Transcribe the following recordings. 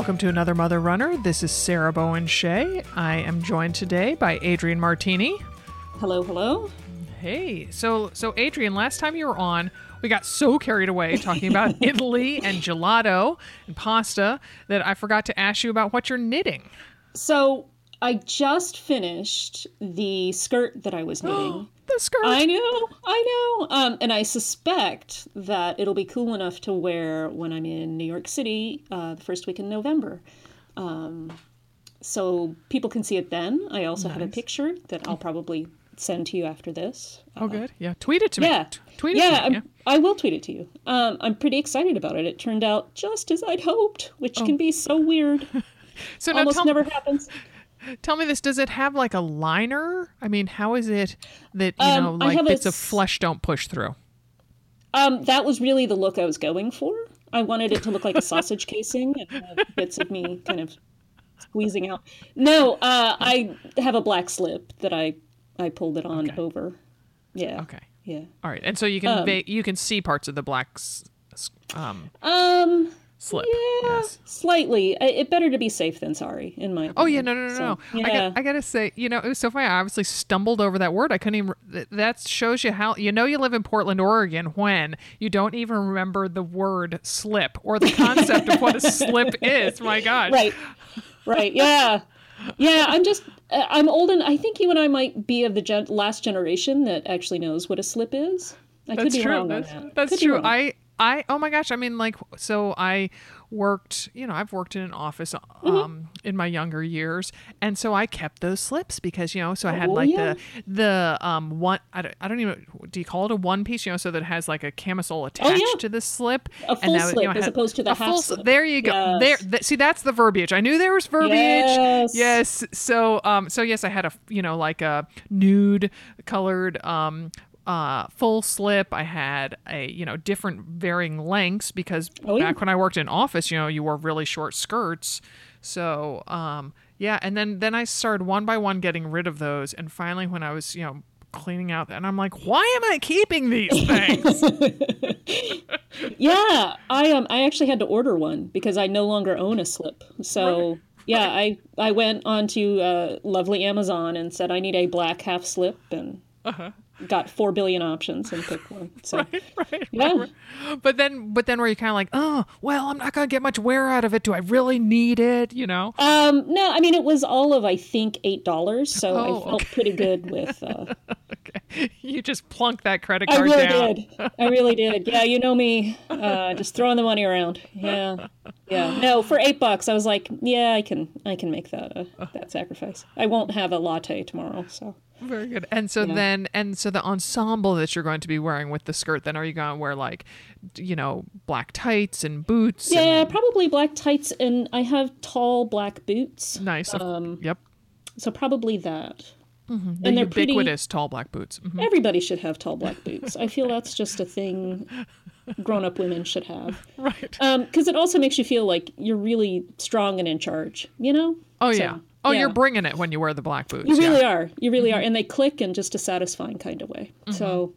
Welcome to another Mother Runner. This is Sarah Bowen Shea. I am joined today by Adrienne Martini. Hello, hello. Hey, so so Adrienne, last time you were on, we got so carried away talking about Italy and gelato and pasta that I forgot to ask you about what you're knitting. So I just finished the skirt that I was knitting. skirt. I know, I know. Um, and I suspect that it'll be cool enough to wear when I'm in New York City uh, the first week in November. Um, so people can see it then. I also have a picture that I'll probably send to you after this. oh, good. Yeah, tweet it to me. Yeah, T- tweet it yeah, to me. Yeah. I will tweet it to you. Um, I'm pretty excited about it. It turned out just as I'd hoped, which can be so weird. So Almost tell, never happens. Tell me this: Does it have like a liner? I mean, how is it that you Um, know, like have a bits of flesh don't push through? Um, that was really the look I was going for. I wanted it to look like a sausage casing and have bits of me kind of squeezing out. No, uh, I have a black slip that I I pulled it on over. Yeah. Okay. Yeah. All right, and so you can Um, va- you can see parts of the black um, Um. Slip. Yeah. Yes. Slightly. I, it better to be safe than sorry, in my. Oh yeah, no, no, no, So, no. I, got, I gotta say, you know, it was so funny. I obviously stumbled over that word. I couldn't even. That shows you how you know you live in Portland, Oregon, when you don't even remember the word slip or the concept of what a slip is. My God. right right yeah yeah i'm just uh, i'm old and i think you and i might be of the gen- last generation that actually knows what a slip is i could That's be true. wrong That's, on that that's Could be true. wrong. I, I, oh my gosh. I mean, like, so I worked, you know, I've worked in an office Mm-hmm. um, in my younger years. And so I kept those slips because, you know, so I had Oh, like yeah. the, the, um, one, I don't, I don't even, do you call it a one piece, you know, so that it has like a camisole attached Oh, yeah. to the slip. A full that, slip I as opposed to the half full slip. There you go. Yes. There, th- see, that's the verbiage. I knew there was verbiage. Yes. Yes. So, um, so yes, I had a, you know, like a nude colored, um, uh, full slip. I had a, you know, different varying lengths because Oh, yeah. back when I worked in office, you know, you wore really short skirts. So, um, yeah. And then, then I started one by one getting rid of those. And finally, when I was, you know, cleaning out, and I'm like, why am I keeping these things? yeah i um i actually had to order one because i no longer own a slip so yeah i i went onto uh lovely amazon and said i need a black half slip and got four billion options and picked one so right. yeah But then, but then, where you kind of like, oh, well, I'm not gonna get much wear out of it. Do I really need it? You know? Um, no, I mean it was all of I think eight dollars, so Oh, I felt pretty good with. Uh, Okay. You just plunk that credit card. I really down. did. I really did. Yeah, you know me, uh, just throwing the money around. Yeah, yeah. No, for eight bucks, I was like, yeah, I can, I can make that uh, that sacrifice. I won't have a latte tomorrow, so. Very good. And so then, and so the ensemble that you're going to be wearing with the skirt, then are you going to wear like, you know, black tights and boots? Yeah, probably black tights, and I have tall black boots, nice. Um, yep. so probably that. The and they're pretty- ubiquitous tall black boots. Mhm. Everybody should have tall black boots. I feel that's just a thing grown-up women should have. Right. because it also makes you feel like you're really strong and in charge. You know? Oh So, yeah. Oh, you're bringing it when you wear the black boots. You yeah. Mm-hmm. really are. You really are, and they click in just a satisfying kind of way. So,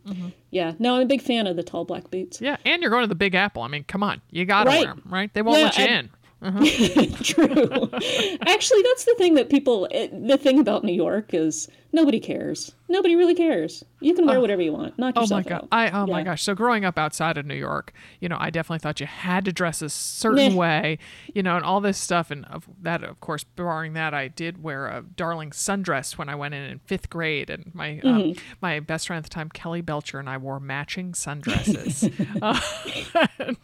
yeah. No, I'm a big fan of the tall black boots. Yeah, and you're going to the Big Apple. I mean, come on, you gotta Right. wear them, right? They won't Yeah, let you and- in. Uh-huh. True. Actually, that's the thing that people, the thing about New York is nobody cares. Nobody really cares. You can wear whatever you want. Knock Oh my yourself god! out. I oh my gosh! So growing up outside of New York, you know, I definitely thought you had to dress a certain way, you know, and all this stuff. And of that, of course, barring that, I did wear a darling sundress when I went in in fifth grade, and my um, Mm-hmm. my best friend at the time, Kelly Belcher, and I wore matching sundresses, uh, and,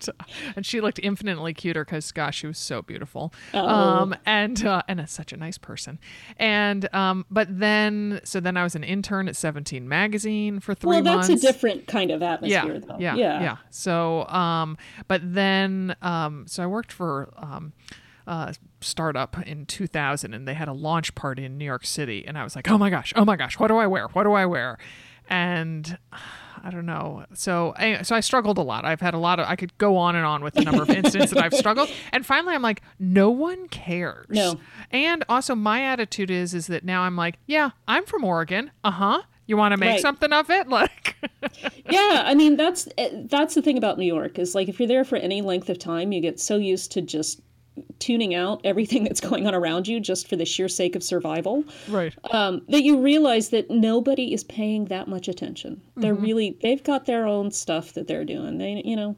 and she looked infinitely cuter because, gosh, she was so beautiful, Oh. um, and uh, and a, such a nice person, and um, but then so then I was an intern at Seventeen magazine for three Well, months Well, that's a different kind of yeah, atmosphere, though. yeah, yeah, So, um, but then, um, so I worked for um, uh, startup in 2000, and they had a launch party in New York City, and I was like, oh my gosh, oh my gosh, what do I wear? What do I wear? And I don't know. So, anyway, so I struggled a lot. I've had a lot of. I could go on and on with the number of incidents that I've struggled. And finally, I'm like, no one cares. No. And also, my attitude is, is that now I'm like, yeah, I'm from Oregon. Uh huh. You want to make Right. something of it, like. yeah i mean that's eh, that's the thing about new york is like if you're there for any length of time you get so used to just tuning out everything that's going on around you just for the sheer sake of survival, Right. um, that you realize that nobody is paying that much attention. They're really they've got their own stuff that they're doing. They you know,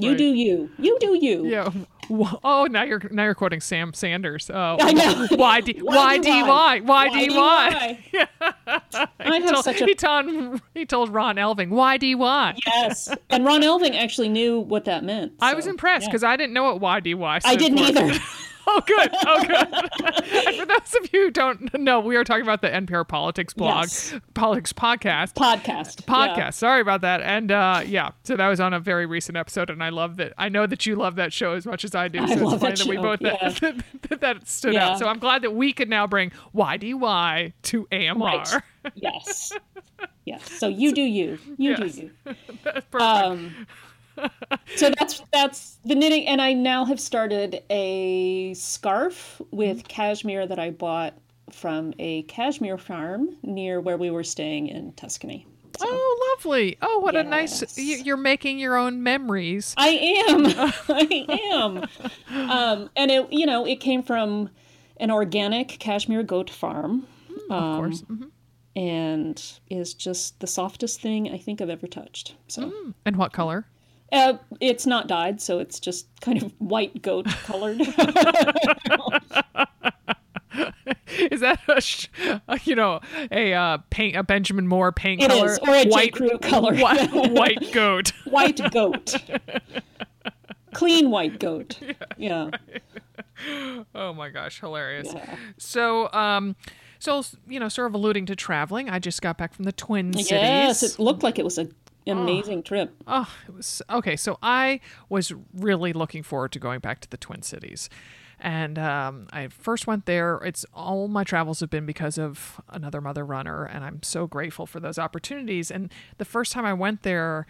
you Right. do you, you do you. Yeah. Oh, now you're now you're quoting Sam Sanders. Oh, I know. Y D Y D Y Y D Y. I have such a He told he told Ron Elving Why D Y. yes, and Ron Elving actually knew what that meant. I was impressed yeah. because I didn't know what Y D Y. I didn't either. Oh, good. Oh, good. and for those of you who don't know, we are talking about the NPR Politics blog, Yes. Politics podcast. Podcast. podcast. Yeah. Sorry about that. And uh, yeah, so that was on a very recent episode, and I love that. I know that you love that show as much as I do. I so it's love funny that that we both yeah. that, that stood Yeah. out. So I'm glad that we could now bring YDY to AMR. Right. yes. Yes. So you do you. You Yes. do you. Perfect. Um, so that's that's the knitting, and I now have started a scarf with cashmere that I bought from a cashmere farm near where we were staying in Tuscany. So oh, lovely. Oh, what a nice. You- You're making your own memories. I am. I am. Um, and it, you know, it came from an organic cashmere goat farm. Of Um, course. Mhm. and is just the softest thing I think I've ever touched. So And what color? Uh, it's not dyed, so it's just kind of white goat colored. Is that a, sh- uh, you know, a uh, paint, a Benjamin Moore paint It color? is, or a J. white, Crew color. White, white goat. white goat. Clean white goat. Yeah. Oh my gosh, hilarious. Yeah. So, um, so you know, sort of alluding to traveling, I just got back from the Twin Cities. Yes, it looked like it was an amazing trip. Oh, it was okay. So I was really looking forward to going back to the Twin Cities. And um, I first went there. It's all my travels have been because of another mother runner, and I'm so grateful for those opportunities. And the first time I went there,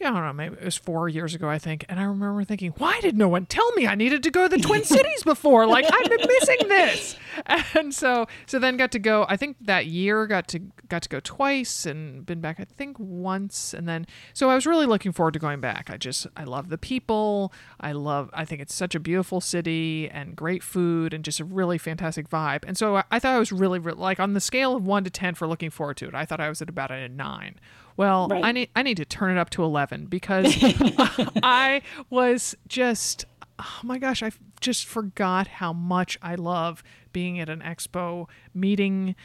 yeah, I don't know, maybe it was four years ago, I think. And I remember thinking, why did no one tell me I needed to go to the Twin Cities before? Like I've been missing this. And so, so then got to go. I think that year got to got to go twice and been back. I think once, and then so I was really looking forward to going back. I just I love the people. I love. I think it's such a beautiful city and great food and just a really fantastic vibe. And so I, I thought I was really, re- like on the scale of one to ten for looking forward to it. I thought I was at about a nine. Well, Right. I need I need to turn it up to eleven because I was just oh my gosh, I just forgot how much I love being at an expo, meeting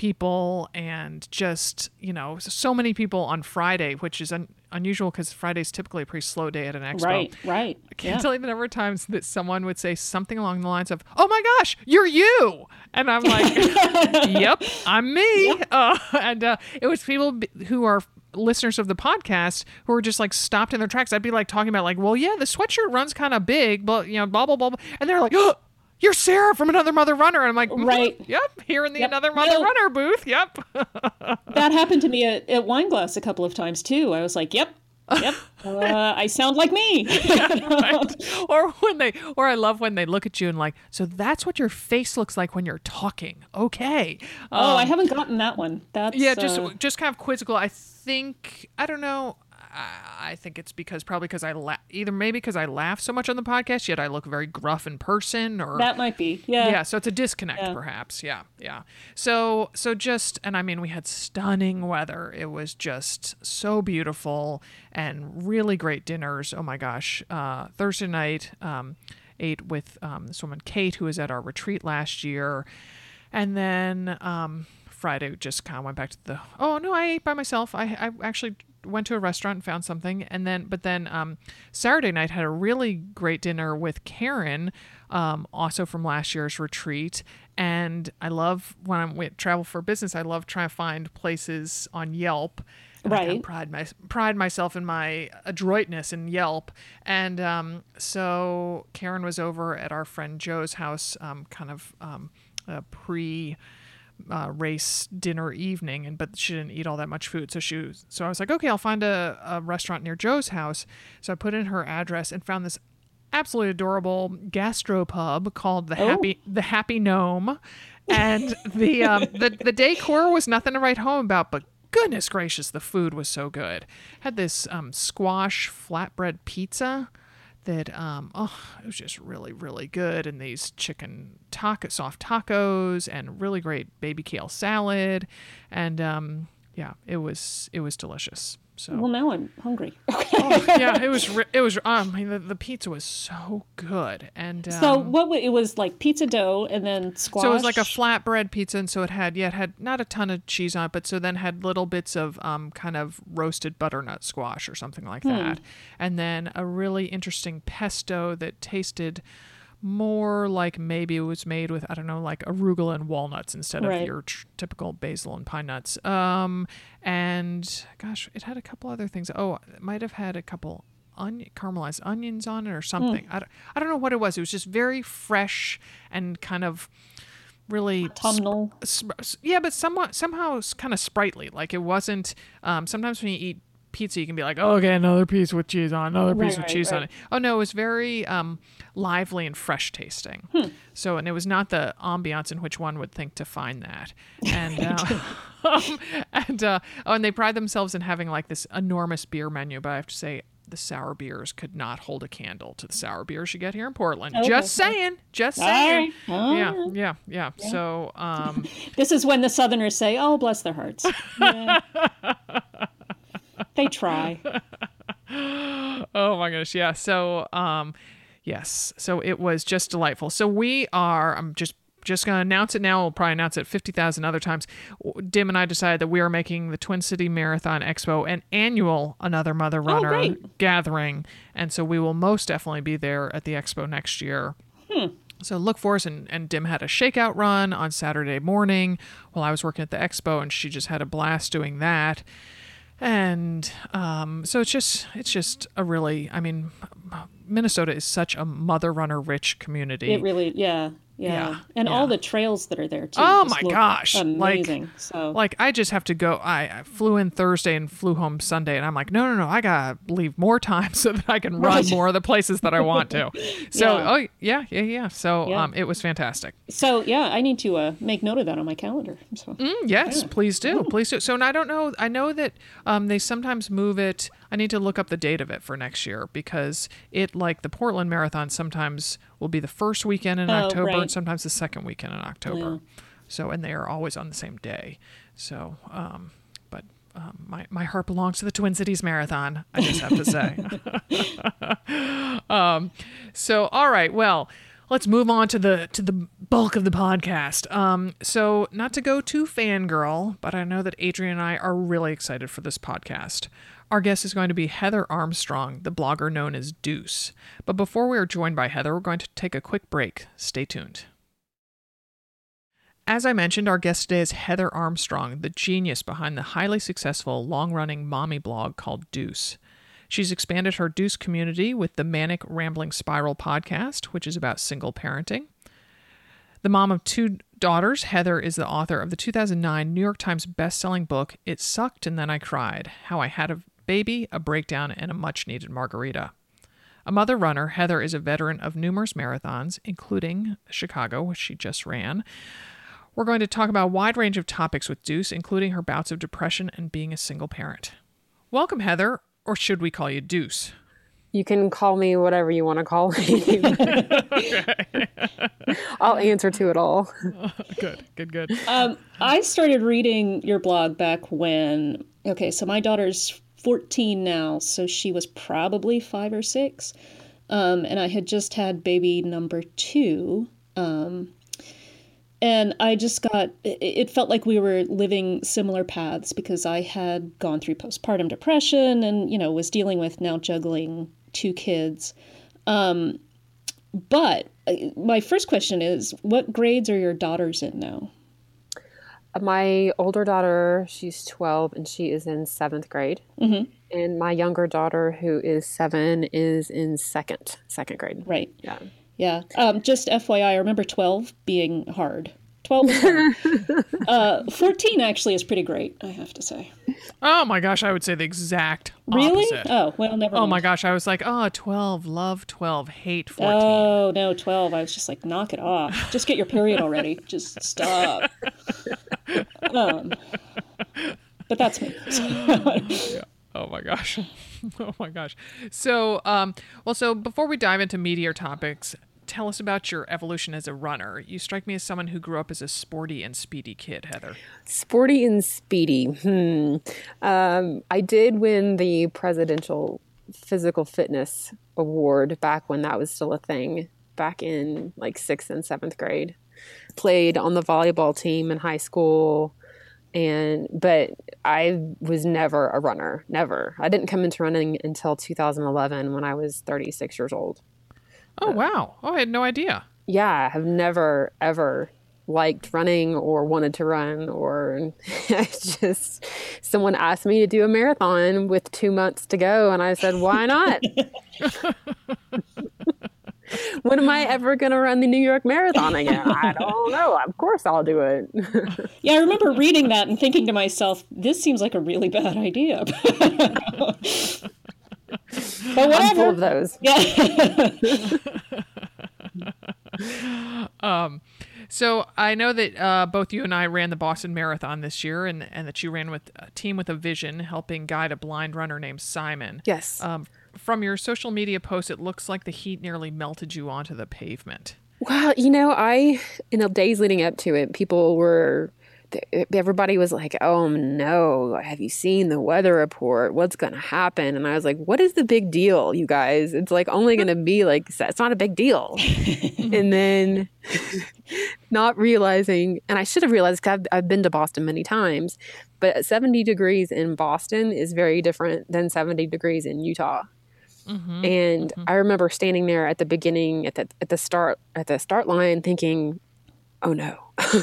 people, and just you know so many people on Friday, which is un- unusual because Friday's typically a pretty slow day at an expo. Right, right. I can't Yeah. tell you the number of times that someone would say something along the lines of, "Oh my gosh, you're you," and I'm like, "Yep, I'm me." Uh, and uh, it was people b- who are listeners of the podcast who were just like stopped in their tracks. I'd be like talking about like, "Well, yeah, the sweatshirt runs kind of big, but you know, blah blah blah," blah. and they're like, "Oh." You're Sarah from Another Mother Runner. And I'm like, "Mhm, Right. Yep. Here in the Yep. Another Mother Well- Runner booth. Yep. That happened to me at, at Wineglass a couple of times too. I was like, yep, yep, uh, I sound like me. right? Or when they, or I love when they look at you and like, so that's what your face looks like when you're talking. Okay. oh, I haven't gotten that one. That's Yeah, just uh, just kind of quizzical. I think I don't know. I, I think it's because probably because I la- either maybe because I laugh so much on the podcast, yet I look very gruff in person, or that might be. Yeah. yeah, so it's a disconnect Yeah. perhaps. Yeah, yeah. So so just and I mean we had stunning weather. It was just so beautiful and really great dinners. Oh my gosh. Uh, Thursday night um, ate with um, this woman Kate who was at our retreat last year, and then um, Friday just kind of went back to the oh no I ate by myself. I I actually went to a restaurant and found something and then but then um, saturday night had a really great dinner with karen um, also from last year's retreat. And i love when i'm with travel for business i love trying to find places on yelp. And I kind of Right. pride my pride myself in my adroitness in Yelp, and um, so Karen was over at our friend Joe's house, um, kind of um, a pre uh, race dinner evening, and but she didn't eat all that much food, so she was, so I was like, okay, I'll find a, a restaurant near Joe's house. So I put in her address and found this absolutely adorable gastropub called the Oh. Happy the Happy Gnome, and the um, the the decor was nothing to write home about, but goodness gracious, the food was so good. Had this um, squash flatbread pizza that um, oh, it was just really really good, and these chicken taco, soft tacos, and really great baby kale salad, and um, yeah, it was it was delicious. So Well, now I'm hungry. oh, yeah, it was it was um, I mean, the, the pizza was so good, and um, so what? wa- It was like pizza dough and then squash. So it was like a flatbread pizza, and so it had yeah, it had not a ton of cheese on it, but so then had little bits of um kind of roasted butternut squash or something like that, and then a really interesting pesto that tasted more like maybe it was made with I don't know like arugula and walnuts instead Right. of your tr- typical basil and pine nuts. Um, and gosh, it had a couple other things. Oh, it might have had a couple onion caramelized onions on it or something. I, don't, I don't know what it was. It was just very fresh and kind of really autumnal. sp- s- yeah, but somewhat somehow kind of sprightly. Like it wasn't. Um, sometimes when you eat pizza, you can be like, oh, okay, another piece with cheese on, another piece Right, with right, cheese on it. Oh no, it was very um, lively and fresh tasting. Hmm. So, and it was not the ambiance in which one would think to find that. And uh, and uh, oh, and they pride themselves in having like this enormous beer menu. But I have to say. The sour beers could not hold a candle to the sour beers you get here in Portland. Okay. Just saying, just saying. right, Yeah, right. yeah, yeah. So, um, This is when the Southerners say, "Oh, bless their hearts." Yeah. They try. Oh my gosh, yeah. So, um, yes. So it was just delightful. So we are. I'm just just gonna announce it now. We'll probably announce it fifty thousand other times. Dim and I decided that we are making the Twin City Marathon Expo an annual Another Mother Runner great. gathering, and so we will most definitely be there at the expo next year. So look for us, and, and Dim had a shakeout run on Saturday morning while I was working at the expo, and she just had a blast doing that. And um, so it's just it's just a really I mean Minnesota is such a mother runner rich community. It really, yeah, yeah, Yeah, and yeah. all the trails that are there too. Oh my gosh, like- amazing! so like I just have to go. I, I flew in Thursday and flew home Sunday, and I'm like, no, no, no, I gotta leave more time so that I can run more of the places that I want to. So, Yeah. oh yeah, yeah, yeah. So, um, it was fantastic. so yeah, I need to uh, make note of that on my calendar. So Mm, yes, please do, please do. So, and I don't know. I know that um, they sometimes move it. I need to look up the date of it for next year because it, like the Portland Marathon, sometimes will be the first weekend in Oh, October and sometimes the second weekend in October. So, and they are always on the same day. So, um, but um, my my heart belongs to the Twin Cities Marathon. I just have to say. um, so, all right, well. Let's move on to the to the bulk of the podcast. Um, so not to go too fangirl, but I know that Adrienne and I are really excited for this podcast. Our guest is going to be Heather Armstrong, the blogger known as Dooce. But before we are joined by Heather, we're going to take a quick break. Stay tuned. As I mentioned, our guest today is Heather Armstrong, the genius behind the highly successful long running mommy blog called Dooce. She's expanded her Dooce community with the Manic Rambling Spiral podcast, which is about single parenting. The mom of two daughters, Heather is the author of the 2009 New York Times bestselling book, It Sucked and Then I Cried How I Had a Baby, a Breakdown, and a Much Needed Margarita. A mother runner, Heather is a veteran of numerous marathons, including Chicago, which she just ran. We're going to talk about a wide range of topics with Dooce, including her bouts of depression and being a single parent. Welcome, Heather, or should we call you Dooce? You can call me whatever you want to call me. I'll answer to it all. Good, good, good. um, I started reading your blog back when. Okay, so my daughter's 14 now, so she was probably five or six, um, and I had just had baby number two. Um, and I just got it, felt like we were living similar paths because I had gone through postpartum depression and you know was dealing with now juggling two kids. Um, but uh, my first question is, what grades are your daughters in now? My older daughter, she's 12 and she is in seventh grade. Mhm. And my younger daughter, who is seven, is in second, second grade. Right. Yeah. Yeah. Um, just FYI, I remember 12 being hard. 12 uh, 14 actually is pretty great, I have to say. Oh my gosh, I would say the exact Really? opposite. Oh, well, never Oh mind. my gosh, I was like, oh, 12, love 12, hate 14. Oh, no, 12. I was just like, knock it off. Just get your period already. Just stop. Um, but that's me. oh Oh my gosh. oh my gosh. So, um, well, so before we dive into meteor topics, tell us about your evolution as a runner. You strike me as someone who grew up as a sporty and speedy kid, Heather. Sporty and speedy. Hmm. Um, I did win the presidential physical fitness award back when that was still a thing, back in like sixth and seventh grade. Played on the volleyball team in high school and but I was never a runner, never. I didn't come into running until 2011 when I was 36 years old. Oh wow! Oh, I had no idea. Yeah, I have never ever liked running or wanted to run or just someone asked me to do a marathon with 2 months to go and I said, "Why not?" when am I ever going to run the New York Marathon again? I don't know. Of course I'll do it. yeah, I remember reading that and thinking to myself, this seems like a really bad idea. But whatever. I'm full of those. Yeah. um, so I know that uh, both you and I ran the Boston Marathon this year, and, and that you ran with a team with a vision, helping guide a blind runner named Simon. Yes. Um, from your social media posts, it looks like the heat nearly melted you onto the pavement. Well, you know, I in the days leading up to it, people were everybody was like, "Oh no, have you seen the weather report? What's going to happen?" And I was like, "What is the big deal, you guys? It's like only going to be like it's not a big deal." and then not realizing, and I should have realized because I've, I've been to Boston many times, but 70 degrees in Boston is very different than 70 degrees in Utah. Mm-hmm, and mm-hmm. I remember standing there at the beginning, at the at the start at the start line, thinking, "Oh no,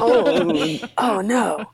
oh oh no!"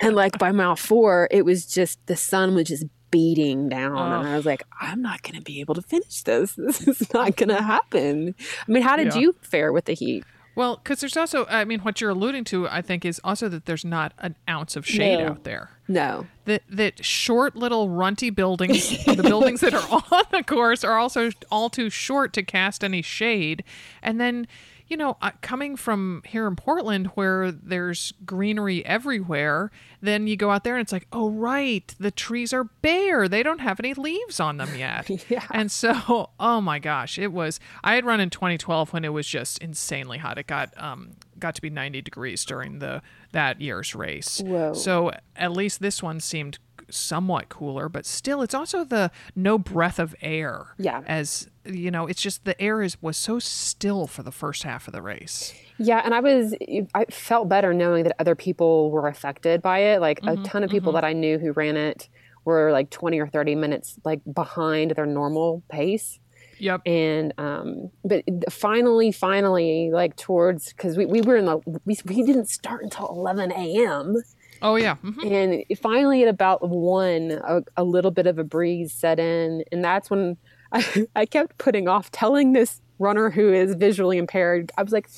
And like by mile four, it was just the sun was just beating down, oh. and I was like, "I'm not going to be able to finish this. This is not going to happen." I mean, how did yeah. you fare with the heat? Well, because there's also, I mean, what you're alluding to, I think, is also that there's not an ounce of shade no. out there. No. That that short little runty buildings, the buildings that are on the course, are also all too short to cast any shade. And then you know, coming from here in Portland where there's greenery everywhere, then you go out there and it's like, oh, right, the trees are bare. They don't have any leaves on them yet. yeah. And so, oh my gosh, it was, I had run in 2012 when it was just insanely hot. It got, um, got to be 90 degrees during the that year's race. Whoa. So at least this one seemed somewhat cooler, but still, it's also the no breath of air. Yeah. As you know, it's just the air is was so still for the first half of the race. Yeah, and I was I felt better knowing that other people were affected by it. Like mm-hmm, a ton of people mm-hmm. that I knew who ran it were like 20 or 30 minutes like behind their normal pace. Yep. And um, but finally, finally, like towards because we, we were in the we, we didn't start until 11 a.m. Oh yeah. Mm-hmm. And finally, at about one, a, a, little bit of a breeze set in, and that's when I, I kept putting off telling this runner who is visually impaired. I was like,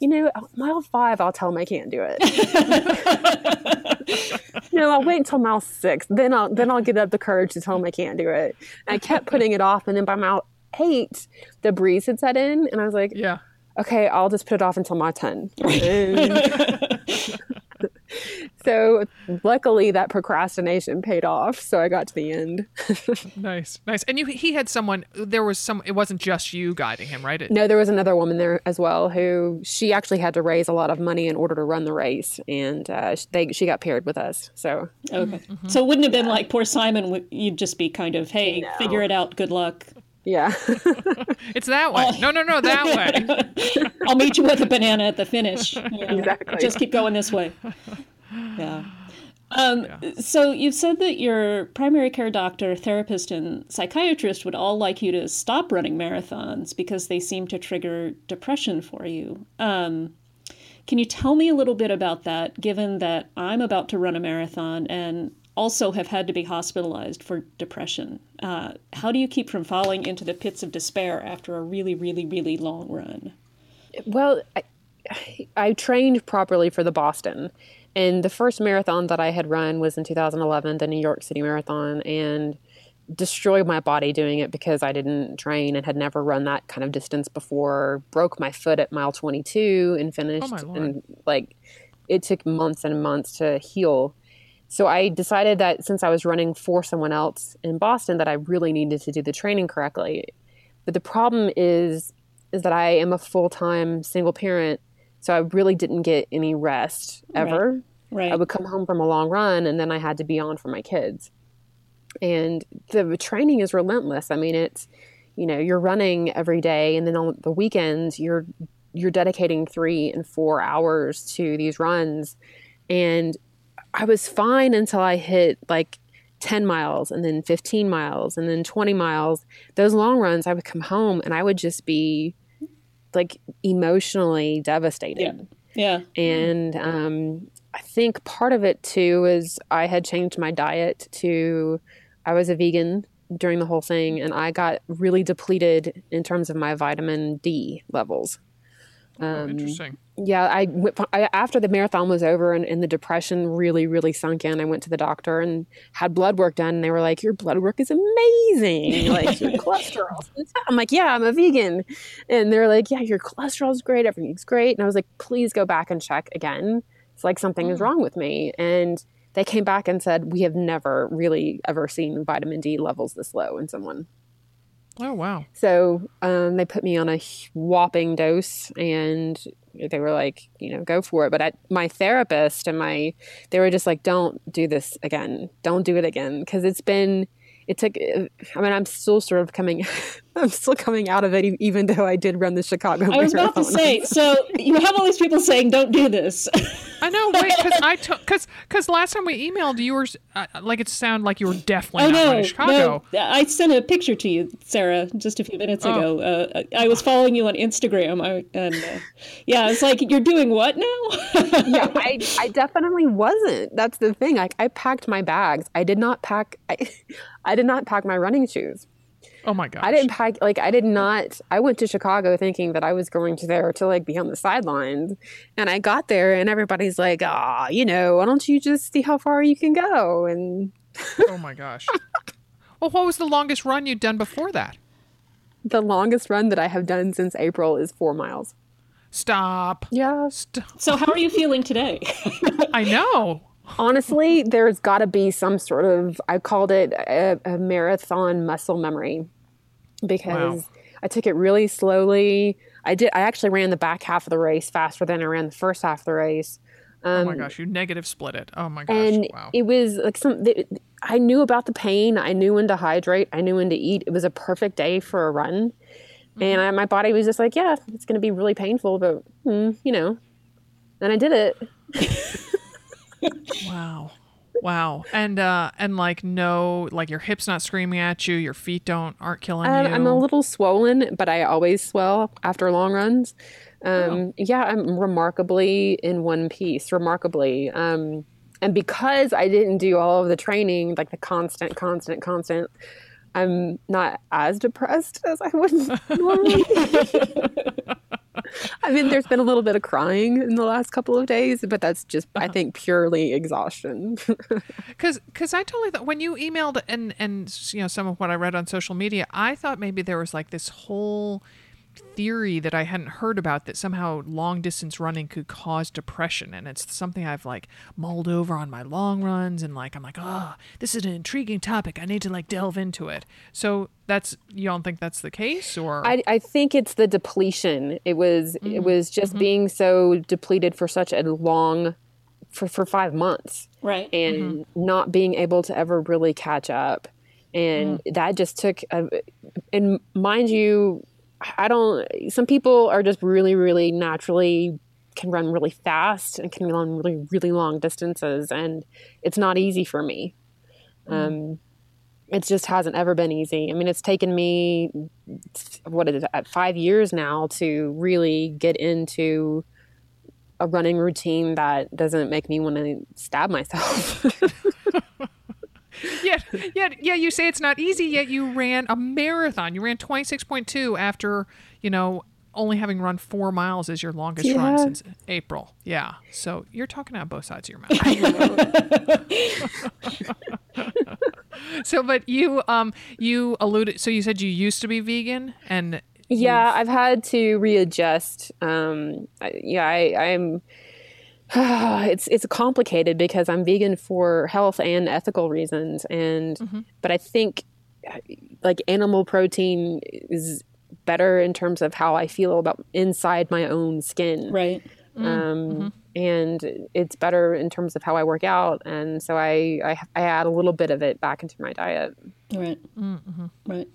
you know, uh, mile five, I'll tell him I can't do it. no, I'll wait until mile six. Then I'll then I'll get up the courage to tell him I can't do it. And I kept putting it off, and then by mile eight, the breeze had set in, and I was like, yeah. Okay, I'll just put it off until mile ten. so luckily that procrastination paid off so i got to the end nice nice and you he had someone there was some it wasn't just you guiding him right it, no there was another woman there as well who she actually had to raise a lot of money in order to run the race and uh, they she got paired with us so okay mm-hmm. so it wouldn't have been yeah. like poor simon you'd just be kind of hey no. figure it out good luck yeah. it's that way. No, no, no, that way. I'll meet you with a banana at the finish. You know? Exactly. Just keep going this way. Yeah. Um, yeah. So you've said that your primary care doctor, therapist, and psychiatrist would all like you to stop running marathons because they seem to trigger depression for you. Um, can you tell me a little bit about that, given that I'm about to run a marathon and also have had to be hospitalized for depression. Uh, how do you keep from falling into the pits of despair after a really, really, really long run? Well, I, I trained properly for the Boston. And the first marathon that I had run was in 2011, the New York City Marathon, and destroyed my body doing it because I didn't train and had never run that kind of distance before. Broke my foot at mile 22 and oh, finished. Oh and like, it took months and months to heal So I decided that since I was running for someone else in Boston, that I really needed to do the training correctly. But the problem is, is that I am a full time single parent, so I really didn't get any rest ever. Right. I would come home from a long run, and then I had to be on for my kids. And the training is relentless. I mean, it's you know you're running every day, and then on the weekends you're you're dedicating three and four hours to these runs, and I was fine until I hit like 10 miles and then 15 miles and then 20 miles. Those long runs, I would come home and I would just be like emotionally devastated. Yeah. yeah. And um, I think part of it too is I had changed my diet to, I was a vegan during the whole thing and I got really depleted in terms of my vitamin D levels. oh, interesting. Yeah, I, went, I after the marathon was over and, and the depression really, really sunk in. I went to the doctor and had blood work done, and they were like, "Your blood work is amazing. Like your cholesterol." I'm like, "Yeah, I'm a vegan," and they're like, "Yeah, your cholesterol is great. Everything's great." And I was like, "Please go back and check again. It's like something is wrong with me." And they came back and said, "We have never really ever seen vitamin D levels this low in someone." Oh wow. So um, they put me on a whopping dose, and they were like, you know, go for it. But I, my therapist and my, they were just like, don't do this again. Don't do it again because it's been. It took. I mean, I'm still sort of coming. I'm still coming out of it, e- even though I did run the Chicago. I was about to Marathon. say, so you have all these people saying, "Don't do this." I know. Wait, because I took because because last time we emailed, you were uh, like it sounded like you were definitely oh not no, running Chicago. no! I sent a picture to you, Sarah, just a few minutes Oh. ago. Uh, I was following you on Instagram, I, and uh, yeah, it's like you're doing what now? yeah, I, I definitely wasn't. That's the thing. Like I packed my bags. I did not pack. I, I did not pack my running shoes. Oh my gosh. I didn't pack like I did not I went to Chicago thinking that I was going to there to like be on the sidelines and I got there and everybody's like, "Ah, you know, why don't you just see how far you can go?" And Oh my gosh. well, what was the longest run you'd done before that? the longest run that I have done since April is 4 miles. Stop. Yeah. St- so how are you feeling today? I know. Honestly, there's got to be some sort of I called it a, a marathon muscle memory because Wow. I took it really slowly. I did I actually ran the back half of the race faster than I ran the first half of the race. Oh my gosh, you negative split it. Oh my gosh. and wow. it was like some i knew about the pain i knew when to hydrate i knew when to eat it was a perfect day for a run and I, my body was just like yeah it's going to be really painful but mm, you know and i did it Wow. Wow. And uh and like no like your hips not screaming at you, your feet don't aren't killing Um, you. i'm a little swollen but i always swell after long runs um, yeah i'm remarkably in one piece remarkably um, and because i didn't do all of the training like the constant constant constant i'm not as depressed as i would normally I mean, there's been a little bit of crying in the last couple of days, but that's just, I uh-huh. think, purely exhaustion. Cause, cause I totally thought when you emailed and and you know some of what I read on social media, I thought maybe there was like this whole theory that I hadn't heard about that somehow long distance running could cause depression, and it's something I've like mulled over on my long runs, and like I'm like, oh, this is an intriguing topic. I need to like delve into it. So that's you don't think that's the case, or I, I think it's the depletion. It was, it mm, was just mm-hmm. being so depleted for such a long, for, for five months right. and mm-hmm. not being able to ever really catch up. And mm. that just took, a, and mind you, I don't, some people are just really, really naturally can run really fast and can run really, really long distances. And it's not easy for me. Um, it just hasn't ever been easy. I mean, it's taken me, what is it, at five years now to really get into a running routine that doesn't make me want to stab myself. yet, yet, yeah, you say it's not easy. Yet you ran a marathon. You ran twenty six point two after you know only having run four miles is your longest run since April. Yeah, so you're talking out both sides of your mouth. so, but you, um, you alluded. So you said you used to be vegan, and yeah, I've had to readjust. Um, I, yeah, I, I'm. it's it's complicated because I'm vegan for health and ethical reasons, and Mm-hmm. but I think uh, like animal protein is better in terms of how I feel about inside my own skin, Right. Mm, um, mm-hmm. and it's better in terms of how I work out, and so I, I I add a little bit of it back into my diet. Right. Mm-hmm. Right.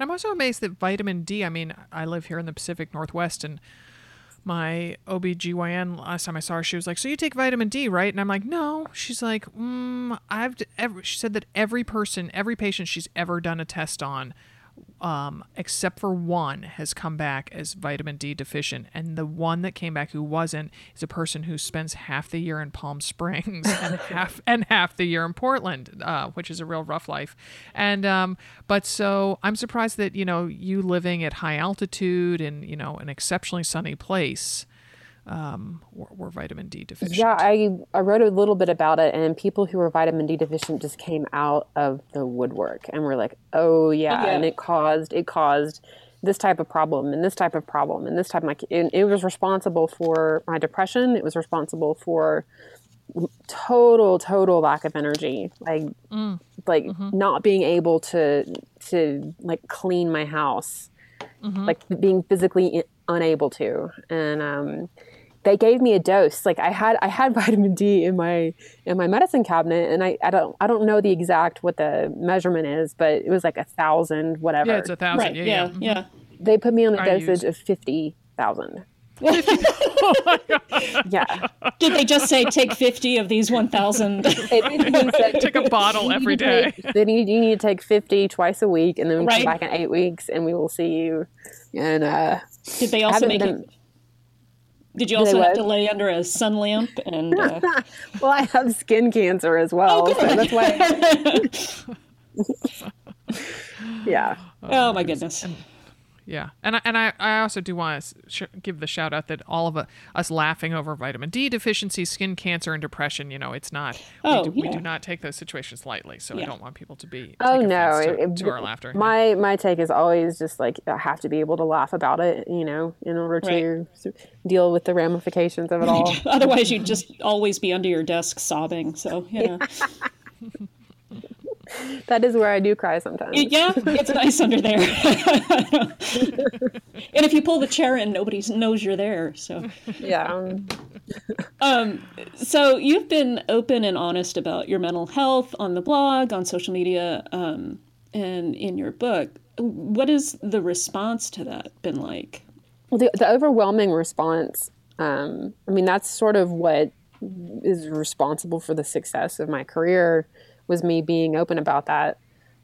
I'm also amazed that vitamin D, I mean, I live here in the Pacific Northwest and my OBGYN last time I saw her, she was like, So you take vitamin D, right? And I'm like, No. She's like, mm, I've, she said that every person, every patient she's ever done a test on, um, except for one, has come back as vitamin D deficient. And the one that came back who wasn't is a person who spends half the year in Palm Springs and half and half the year in Portland, uh, which is a real rough life. And um, but so I'm surprised that you know you living at high altitude and you know an exceptionally sunny place um, were, were vitamin D deficient. Yeah, I I wrote a little bit about it, and people who were vitamin D deficient just came out of the woodwork, and were like, "Oh yeah,", yeah. and it caused it caused this type of problem and this type of problem and this type of like it, it was responsible for my depression. It was responsible for total total lack of energy, like like not being able to to like clean my house, like being physically unable to, and um they gave me a dose. Like I had I had vitamin D in my in my medicine cabinet, and I, I don't I don't know the exact what the measurement is, but it was like a thousand whatever. yeah, it's a thousand. Right. Yeah, Yeah. yeah. Yeah. they put me on a I dosage use- of fifty thousand. yeah, Did they just say take 50 of these 1,000? it basically Take a bottle every day. then you, you need to take fifty twice a week, and then Right. come back in eight weeks, and we will see you. And uh, Did they also haven't make been- it? Did you also have to lay under a sun lamp and? Uh, well, I have skin cancer as well, so that's why. yeah. oh my goodness! Yeah, and I, and I, I also do want to sh- give the shout out that all of uh, us laughing over vitamin D deficiency, skin cancer, and depression. You know, it's not. Oh, we, do, we do not take those situations lightly. So I don't want people to be. Oh no! to, it- to our laughter. My my take is always just like I have to be able to laugh about it, you know, in order to s- deal with the ramifications of it all. Otherwise, you'd just always be under your desk sobbing. So you know, that is where I do cry sometimes. yeah, it's nice under there. and if you pull the chair in, nobody knows you're there. So. Yeah. um, So you've been open and honest about your mental health on the blog, on social media, um, and in your book. What has the response to that been like? Well, the, the overwhelming response, um, I mean, that's sort of what is responsible for the success of my career was me being open about that.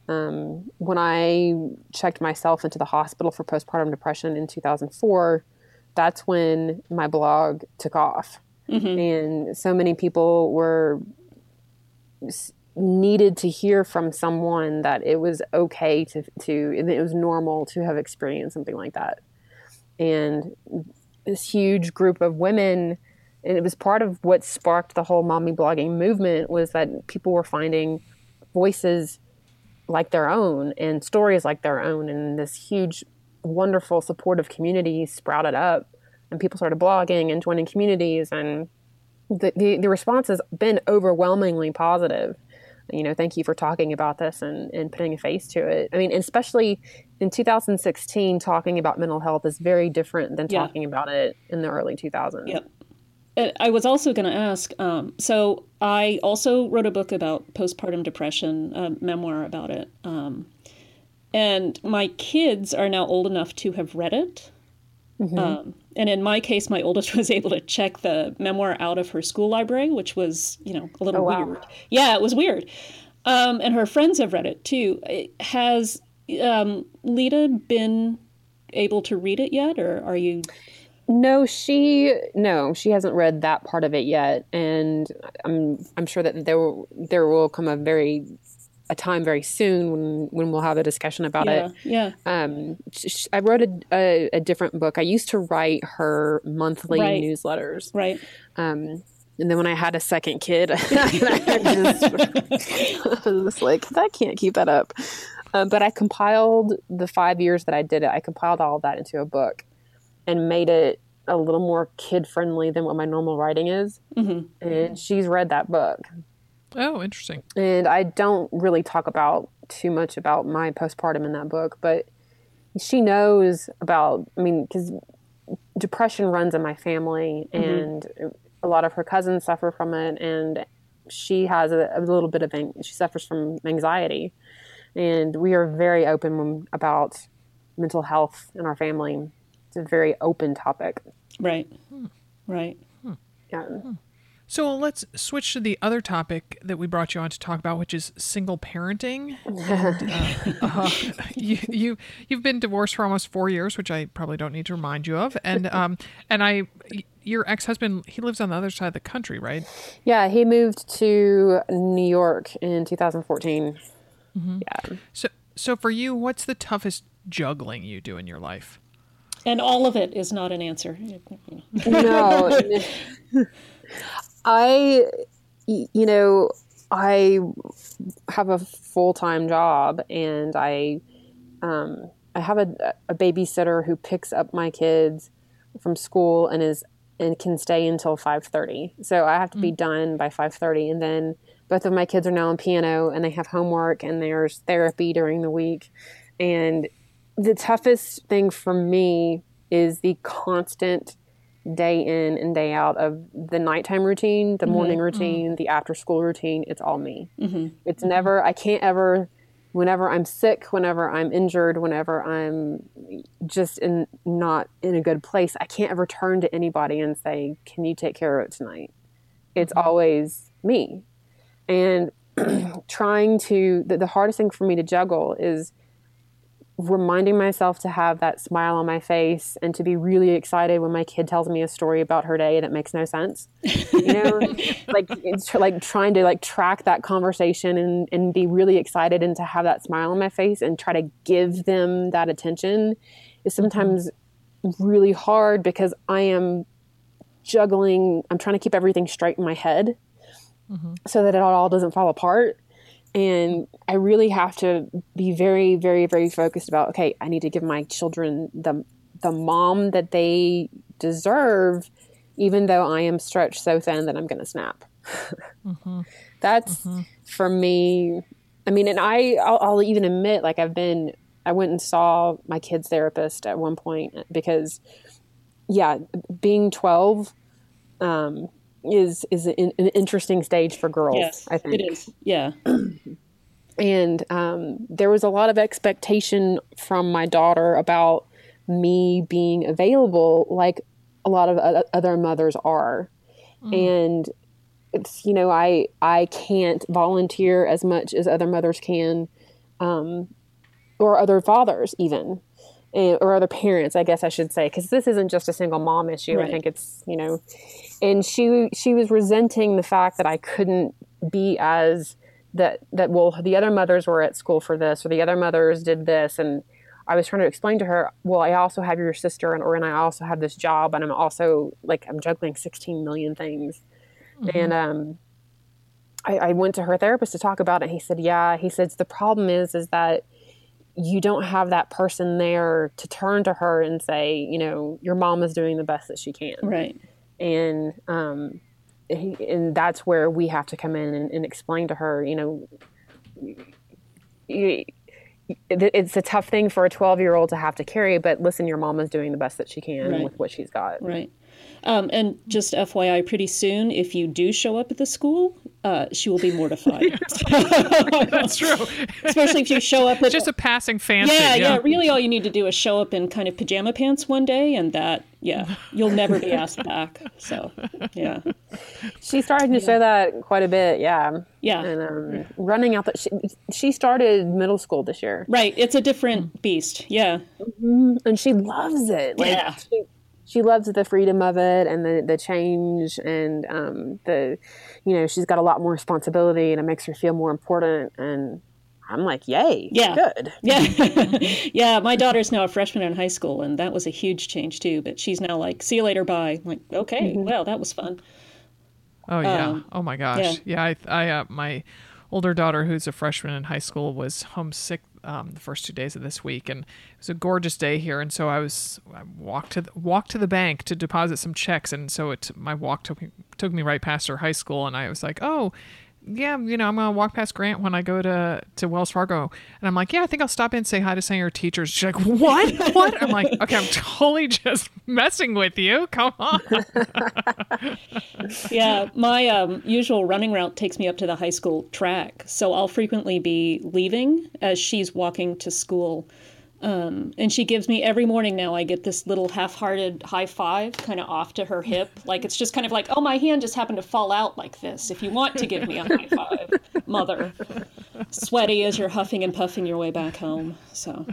Um, when I checked myself into the hospital for postpartum depression in 2004, that's when my blog took off. And so many people were needed to hear from someone that it was okay to, to it was normal to have experienced something like that and this huge group of women and it was part of what sparked the whole mommy blogging movement was that people were finding voices like their own and stories like their own and this huge wonderful supportive community sprouted up and people started blogging and joining communities and the, the, the response has been overwhelmingly positive you know thank you for talking about this and, and putting a face to it i mean especially in 2016 talking about mental health is very different than Yeah. talking about it in the early 2000s Yep. I was also going to ask. Um, so I also wrote a book about postpartum depression, a memoir about it, um, and my kids are now old enough to have read it. Um, and in my case, my oldest was able to check the memoir out of her school library, which was, you know, a little Oh, wow. weird. Yeah, it was weird. Um, and her friends have read it too. It- Has um, Leta been able to read it yet, or are you? No she no she hasn't read that part of it yet and i'm i'm sure that there will there will come a very a time very soon when when we'll have a discussion about Yeah, it yeah. um sh- i wrote a, a, a different book i used to write her monthly Right. newsletters Right. Um, and then when I had a second kid, I, just, I was just like, I can't keep that up. Um, but I compiled the five years that I did it. I compiled all of that into a book and made it a little more kid friendly than what my normal writing is. Mm-hmm. And she's read that book. Oh, interesting. And I don't really talk about too much about my postpartum in that book, but she knows about, I mean, because depression runs in my family and a lot of her cousins suffer from it. And she has a, a little bit of, an- she suffers from anxiety. And we are very open about mental health in our family. It's a very open topic. Right. Right. Yeah. So let's switch to the other topic that we brought you on to talk about, which is single parenting. And, uh, uh, you, you you've been divorced for almost four years, which I probably don't need to remind you of. And um and I, your ex husband, he lives on the other side of the country, right? Yeah, he moved to New York in 2014. Yeah. So so for you, what's the toughest juggling you do in your life? And all of it is not an answer. No. I, you know, I have a full time job and I, um, I have a, a babysitter who picks up my kids from school and is and can stay until 5:30. So I have to be done by 5:30 and then both of my kids are now in piano and they have homework and there's therapy during the week. And the toughest thing for me is the constant day in and day out of the nighttime routine, the mm-hmm, morning mm-hmm. routine, the after school routine. It's all me. Mm-hmm. It's never, I can't ever, whenever I'm sick, whenever I'm injured, whenever I'm just in not in a good place, I can't ever turn to anybody and say, Can you take care of it tonight? It's always me. And trying to, the, the hardest thing for me to juggle is reminding myself to have that smile on my face and to be really excited when my kid tells me a story about her day that makes no sense. You know like it's like trying to like track that conversation and, and be really excited and to have that smile on my face and try to give them that attention is mm-hmm. sometimes really hard because i am juggling i'm trying to keep everything straight in my head mm-hmm. so that it all doesn't fall apart and I really have to be very, very, very focused about. Okay, I need to give my children the the mom that they deserve, even though I am stretched so thin that I'm going to snap. That's for me. I mean, and I I'll, I'll even admit, like I've been. I went and saw my kids therapist at one point because, yeah, being twelve. Um, is is an, an interesting stage for girls. Yes, I think it is. Yeah. and um, there was a lot of expectation from my daughter about me being available like a lot of other mothers are and it's you know i i can't volunteer as much as other mothers can um, or other fathers even and, or other parents i guess i should say because this isn't just a single mom issue. I think it's you know and she she was resenting the fact that i couldn't be as that that well the other mothers were at school for this or the other mothers did this. And i was trying to explain to her well i also have your sister and or and i also have this job and i'm also like i'm juggling 16 million things. And um I, I went to her therapist to talk about it. And he said yeah. He says the problem is is that you don't have that person there to turn to her and say you know your mom is doing the best that she can Right. and um, he, and that's where we have to come in and, and explain to her, you know, you, it's a tough thing for a 12 year old to have to carry, but listen, your mom is doing the best that she can Right. with what she's got. Right. Um, and just FYI, pretty soon, if you do show up at the school, uh, she will be mortified. That's true. Especially if you show up at Just a passing fancy. yeah, yeah, Really, all you need to do is show up in kind of pajama pants one day, and that, yeah, you'll never be asked back. So, yeah, She's starting to show that quite a bit, yeah. yeah, And um, running out the, she, she started middle school this year right. It's a different beast. Yeah, and she loves it. Like, Yeah. she, she loves the freedom of it and the, the change and um, the, you know, she's got a lot more responsibility and it makes her feel more important. And I'm like, yay, Yeah. good. yeah, yeah. My daughter's now a freshman in high school, and that was a huge change too. But she's now like, "See you later, bye." I'm like, okay, well, that was fun. Oh yeah. Um, oh my gosh. Yeah. I, I uh, my older daughter, who's a freshman in high school, was homesick um, the first two days of this week, and it was a gorgeous day here. And so I was I walked to the, walked to the bank to deposit some checks, and so it my walk took me took me right past her high school, and I was like, oh. Yeah, you know, I'm gonna walk past Grant when I go to to Wells Fargo, and I'm like, yeah, I think I'll stop in and say hi to some of your teachers. She's like, what? what? I'm like, okay, I'm totally just messing with you. Come on. yeah, my um, usual running route takes me up to the high school track, so I'll frequently be leaving as she's walking to school. Um, and she gives me every morning now. I get this little half-hearted high five, kind of off to her hip, like it's just kind of like, oh, my hand just happened to fall out like this. If you want to give me a high five, mother, sweaty as you're huffing and puffing your way back home. So,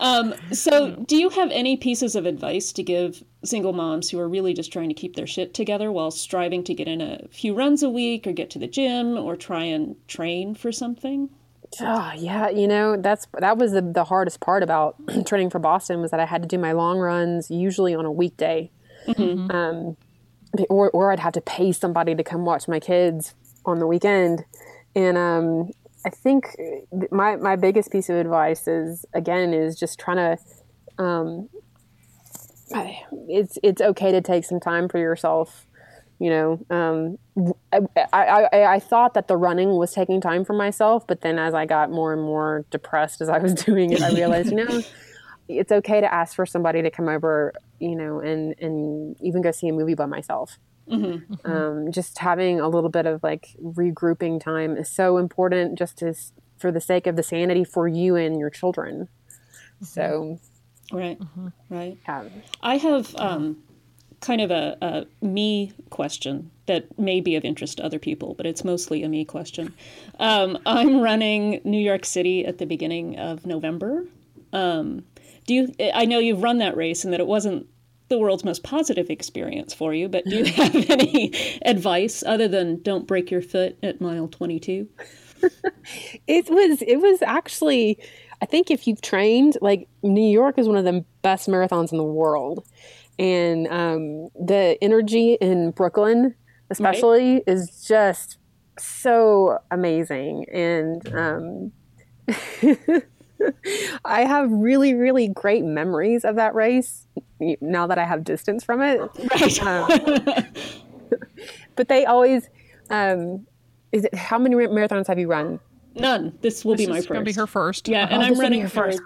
um, so do you have any pieces of advice to give single moms who are really just trying to keep their shit together while striving to get in a few runs a week, or get to the gym, or try and train for something? Oh, yeah, you know, that's that was the, the hardest part about training for Boston was that I had to do my long runs usually on a weekday. Mm-hmm. Um, or, or I'd have to pay somebody to come watch my kids on the weekend. And um, I think my, my biggest piece of advice is, again, is just trying to, um, it's, it's okay to take some time for yourself you know um, I, I, I, thought that the running was taking time for myself but then as i got more and more depressed as i was doing it i realized you know it's okay to ask for somebody to come over you know and and even go see a movie by myself mm-hmm. mm-hmm. Um, just having a little bit of like regrouping time is so important just to for the sake of the sanity for you and your children mm-hmm. so right mm-hmm. right um, i have um kind of a, a, me question that may be of interest to other people, but it's mostly a me question. Um, I'm running New York City at the beginning of November. Um, do you? I know you've run that race and that it wasn't the world's most positive experience for you, but do you have any advice other than don't break your foot at mile 22? it was. It was actually. I think if you've trained, like New York is one of the best marathons in the world and um, the energy in Brooklyn, especially, right. is just so amazing. And um, I have really, really great memories of that race now that I have distance from it. Right. Um, but they always, um, is it, how many marathons have you run? None. This will this be my first. Gonna be her first. Yeah, and oh, I'm running for. First.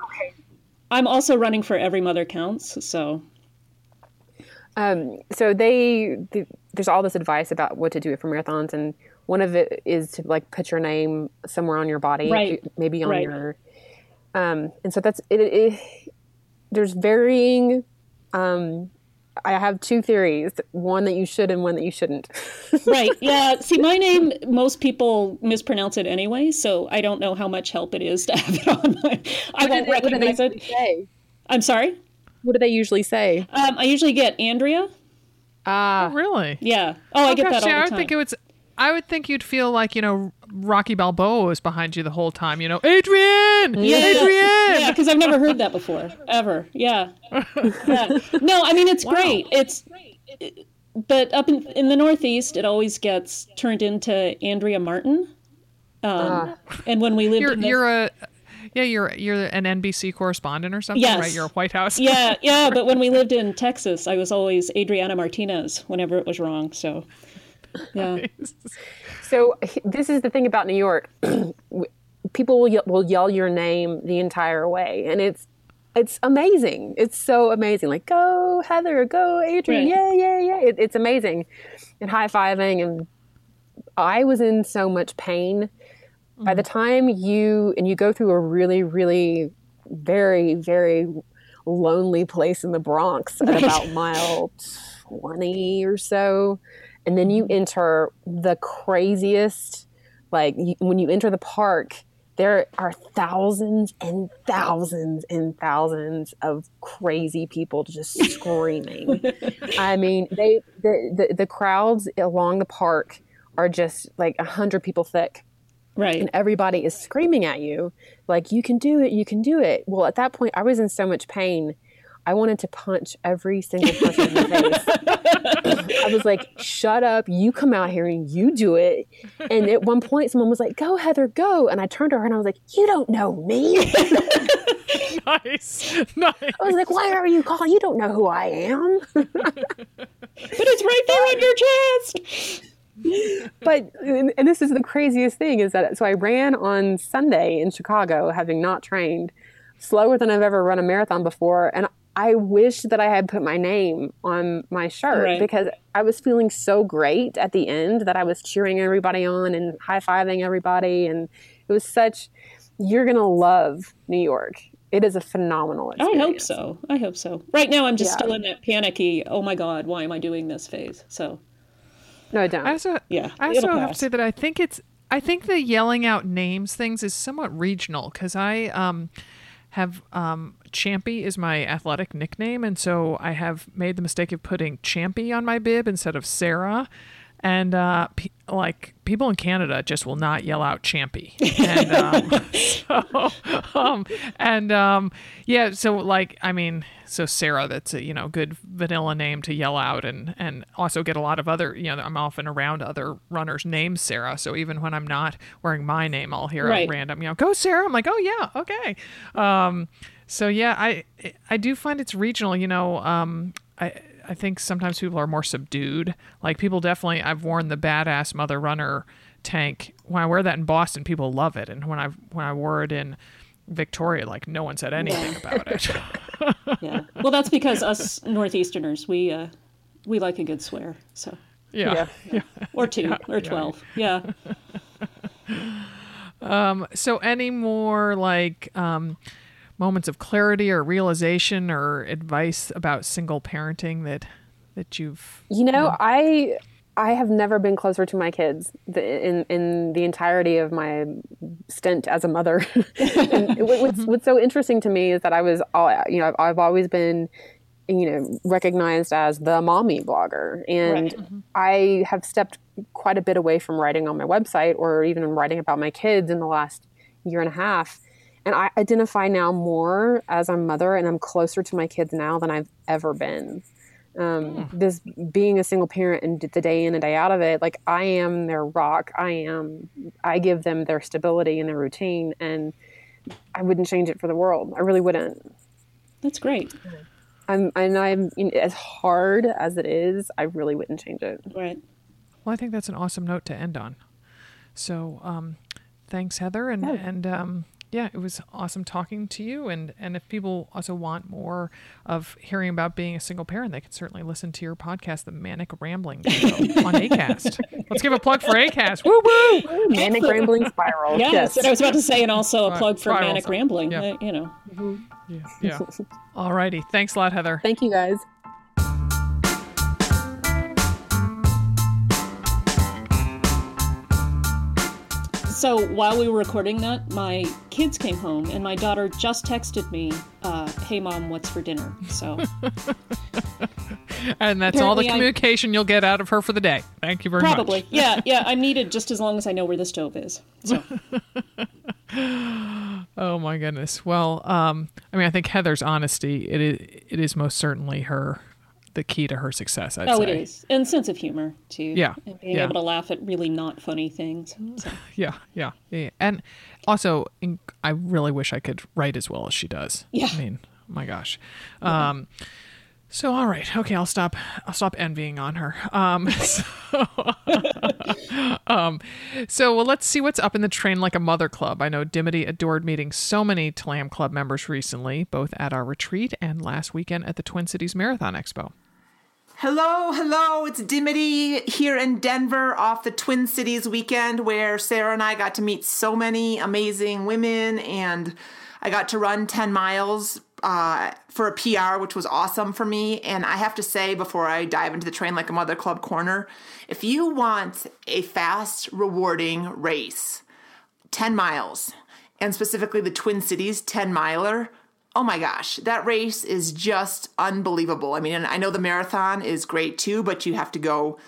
I'm also running for Every Mother Counts. So um, so they, they, there's all this advice about what to do for marathons, and one of it is to like put your name somewhere on your body, right. maybe on right. your. Um, and so that's it, it there's varying. Um, I have two theories: one that you should and one that you shouldn't. right. Yeah. See, my name, most people mispronounce it anyway, so I don't know how much help it is to have it on my. I won't recognize it. Say? I'm sorry. What do they usually say? Um, I usually get Andrea. Ah, oh, really? Yeah. Oh, I get gosh, that all yeah, the I would think it was. I would think you'd feel like you know Rocky Balboa was behind you the whole time. You know, Adrian, yeah, Adrian. Yeah, because I've never heard that before ever. Yeah. yeah. No, I mean it's wow. great. It's. but up in, in the Northeast, it always gets turned into Andrea Martin. Um, uh, and when we lived you're, in the, you're a yeah, you're you're an NBC correspondent or something, yes. right? You're a White House. yeah, yeah. But when we lived in Texas, I was always Adriana Martinez whenever it was wrong. So, yeah. Nice. So this is the thing about New York. People will yell, will yell your name the entire way, and it's it's amazing. It's so amazing. Like go Heather, go Adrian, right. yeah, yeah, yeah. It, it's amazing, and high fiving. And I was in so much pain Mm-hmm. By the time you and you go through a really, really, very, very lonely place in the Bronx at about mile twenty or so, and then you mm-hmm. enter the craziest. Like when you enter the park, there are thousands and thousands and thousands of crazy people just screaming. I mean, they the, the, the crowds along the park are just like a hundred people thick. Right. And everybody is screaming at you, like, you can do it, you can do it. Well, at that point, I was in so much pain. I wanted to punch every single person in the face. I was like, shut up. You come out here and you do it. And at one point, someone was like, go, Heather, go. And I turned to her and I was like, you don't know me. nice, nice. I was like, why are you calling? You don't know who I am. but it's right there on your chest but and this is the craziest thing is that so I ran on Sunday in Chicago, having not trained, slower than I've ever run a marathon before, and I wish that I had put my name on my shirt right. because I was feeling so great at the end that I was cheering everybody on and high fiving everybody, and it was such. You're gonna love New York. It is a phenomenal experience. I hope so. I hope so. Right now, I'm just yeah. still in that panicky. Oh my God, why am I doing this phase? So no, I don't. I also, yeah, I also have to say that I think it's. I think the yelling out names things is somewhat regional because I um, have um, Champy is my athletic nickname, and so I have made the mistake of putting Champy on my bib instead of Sarah and uh, pe- like people in Canada just will not yell out "champy," and um, so, um, and um, yeah, so like I mean, so Sarah, that's a you know good vanilla name to yell out, and and also get a lot of other you know I'm often around other runners named Sarah, so even when I'm not wearing my name, I'll hear right. a random you know go Sarah. I'm like oh yeah okay. Um, so yeah, I I do find it's regional. You know, um, I I think sometimes people are more subdued. Like people definitely, I've worn the badass mother runner tank. When I wear that in Boston, people love it, and when I when I wore it in Victoria, like no one said anything yeah. about it. yeah, well, that's because us Northeasterners, we uh, we like a good swear. So yeah, yeah. or two yeah. or twelve, yeah. um. So any more like um moments of clarity or realization or advice about single parenting that that you've you know, you know? i i have never been closer to my kids in in the entirety of my stint as a mother what's, what's so interesting to me is that i was all you know i've, I've always been you know recognized as the mommy blogger and right. mm-hmm. i have stepped quite a bit away from writing on my website or even writing about my kids in the last year and a half and I identify now more as a mother and I'm closer to my kids now than I've ever been. Um, mm. This being a single parent and the day in and day out of it, like I am their rock. I am, I give them their stability and their routine, and I wouldn't change it for the world. I really wouldn't. That's great. I'm, and I'm you know, as hard as it is, I really wouldn't change it. Right. Well, I think that's an awesome note to end on. So, um, thanks, Heather, and oh. and um, yeah, it was awesome talking to you. And, and if people also want more of hearing about being a single parent, they can certainly listen to your podcast, The Manic Rambling Show on ACAST. Let's give a plug for ACAST. Woo woo! Manic Rambling Spiral. Yes, yes. And I was about to say, and also a plug for Spirals. Manic Rambling, yeah. uh, you know. Mm-hmm. Yeah. yeah. All righty. Thanks a lot, Heather. Thank you, guys. So while we were recording that, my kids came home, and my daughter just texted me, uh, "Hey mom, what's for dinner?" So, and that's all the communication I, you'll get out of her for the day. Thank you very probably. much. Probably, yeah, yeah. I'm needed just as long as I know where the stove is. So. oh my goodness. Well, um, I mean, I think Heather's honesty it is it is most certainly her the key to her success. I'd oh, say. it is, and sense of humor too. Yeah, and being yeah. able to laugh at really not funny things. So. Yeah, yeah, yeah, and also, I really wish I could write as well as she does. Yeah, I mean, my gosh. Yeah. Um, so all right, okay, I'll stop. I'll stop envying on her. Um, so, um, so well, let's see what's up in the train like a mother club. I know Dimity adored meeting so many TLAM club members recently, both at our retreat and last weekend at the Twin Cities Marathon Expo. Hello, hello, it's Dimity here in Denver off the Twin Cities weekend where Sarah and I got to meet so many amazing women and I got to run 10 miles uh, for a PR, which was awesome for me. And I have to say, before I dive into the Train Like a Mother Club corner, if you want a fast, rewarding race, 10 miles, and specifically the Twin Cities 10 miler, oh my gosh, that race is just unbelievable. I mean, and I know the marathon is great too, but you have to go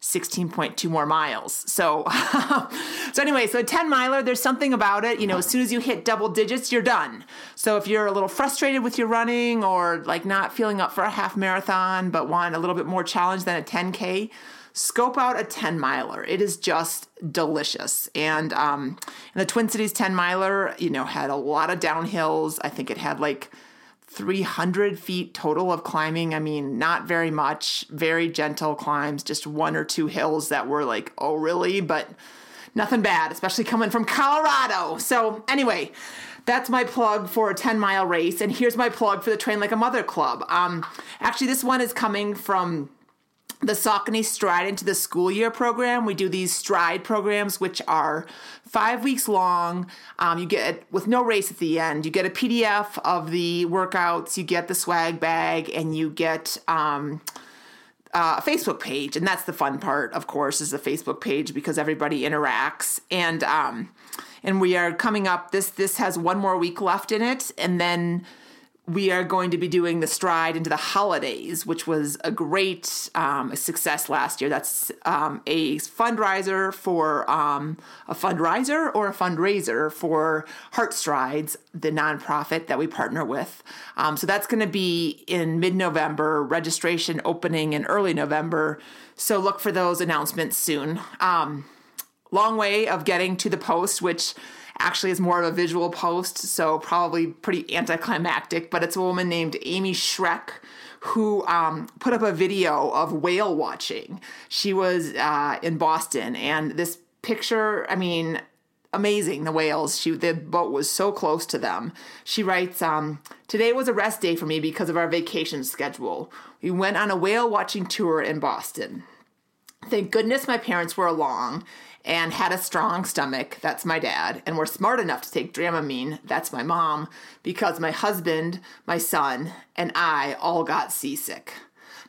16.2 more miles. So, so anyway, so a 10 miler, there's something about it. You know, as soon as you hit double digits, you're done. So if you're a little frustrated with your running or like not feeling up for a half marathon, but want a little bit more challenge than a 10K, scope out a 10 miler. It is just delicious. And, um, and the Twin Cities 10 miler, you know, had a lot of downhills. I think it had like 300 feet total of climbing. I mean, not very much, very gentle climbs, just one or two hills that were like, oh, really? But nothing bad, especially coming from Colorado. So, anyway, that's my plug for a 10 mile race. And here's my plug for the Train Like a Mother Club. Um, actually, this one is coming from the Saucony Stride into the School Year program. We do these stride programs, which are five weeks long. Um, you get, with no race at the end, you get a PDF of the workouts, you get the swag bag, and you get um, uh, a Facebook page. And that's the fun part, of course, is the Facebook page because everybody interacts. And, um, and we are coming up, this, this has one more week left in it. And then we are going to be doing the stride into the holidays, which was a great um, success last year. That's um, a fundraiser for um, a fundraiser or a fundraiser for Heart Strides, the nonprofit that we partner with. Um, so that's going to be in mid November, registration opening in early November. So look for those announcements soon. Um, long way of getting to the post, which actually is more of a visual post, so probably pretty anticlimactic. But it's a woman named Amy Schreck who um, put up a video of whale watching. She was uh, in Boston, and this picture, I mean, amazing. The whales. She the boat was so close to them. She writes, um, "Today was a rest day for me because of our vacation schedule. We went on a whale watching tour in Boston." Thank goodness my parents were along and had a strong stomach. That's my dad. And were smart enough to take Dramamine. That's my mom. Because my husband, my son, and I all got seasick.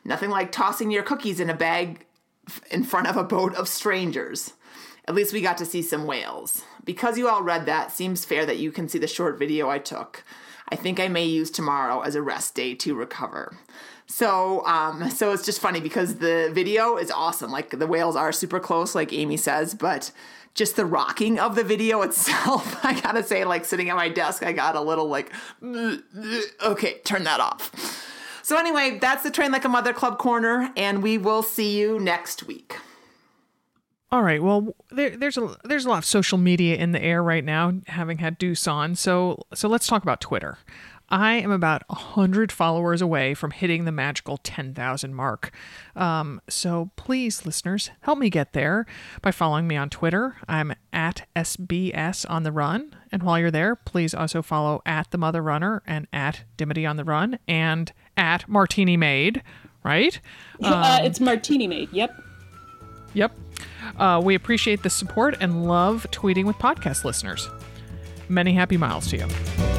Nothing like tossing your cookies in a bag in front of a boat of strangers. At least we got to see some whales. Because you all read that, seems fair that you can see the short video I took. I think I may use tomorrow as a rest day to recover. So, um, so it's just funny because the video is awesome. Like the whales are super close, like Amy says, but just the rocking of the video itself, I gotta say, like sitting at my desk, I got a little like, okay, turn that off. So anyway, that's the Train Like a Mother Club corner, and we will see you next week. All right. Well, there, there's a there's a lot of social media in the air right now, having had Dooce on. So so let's talk about Twitter. I am about 100 followers away from hitting the magical 10,000 mark. Um, so please, listeners, help me get there by following me on Twitter. I'm at SBS on the run. And while you're there, please also follow at the Mother Runner and at Dimity on the Run and at Martini Made, right? uh, it's Martini Made, yep. Yep. Uh, we appreciate the support and love tweeting with podcast listeners. Many happy miles to you.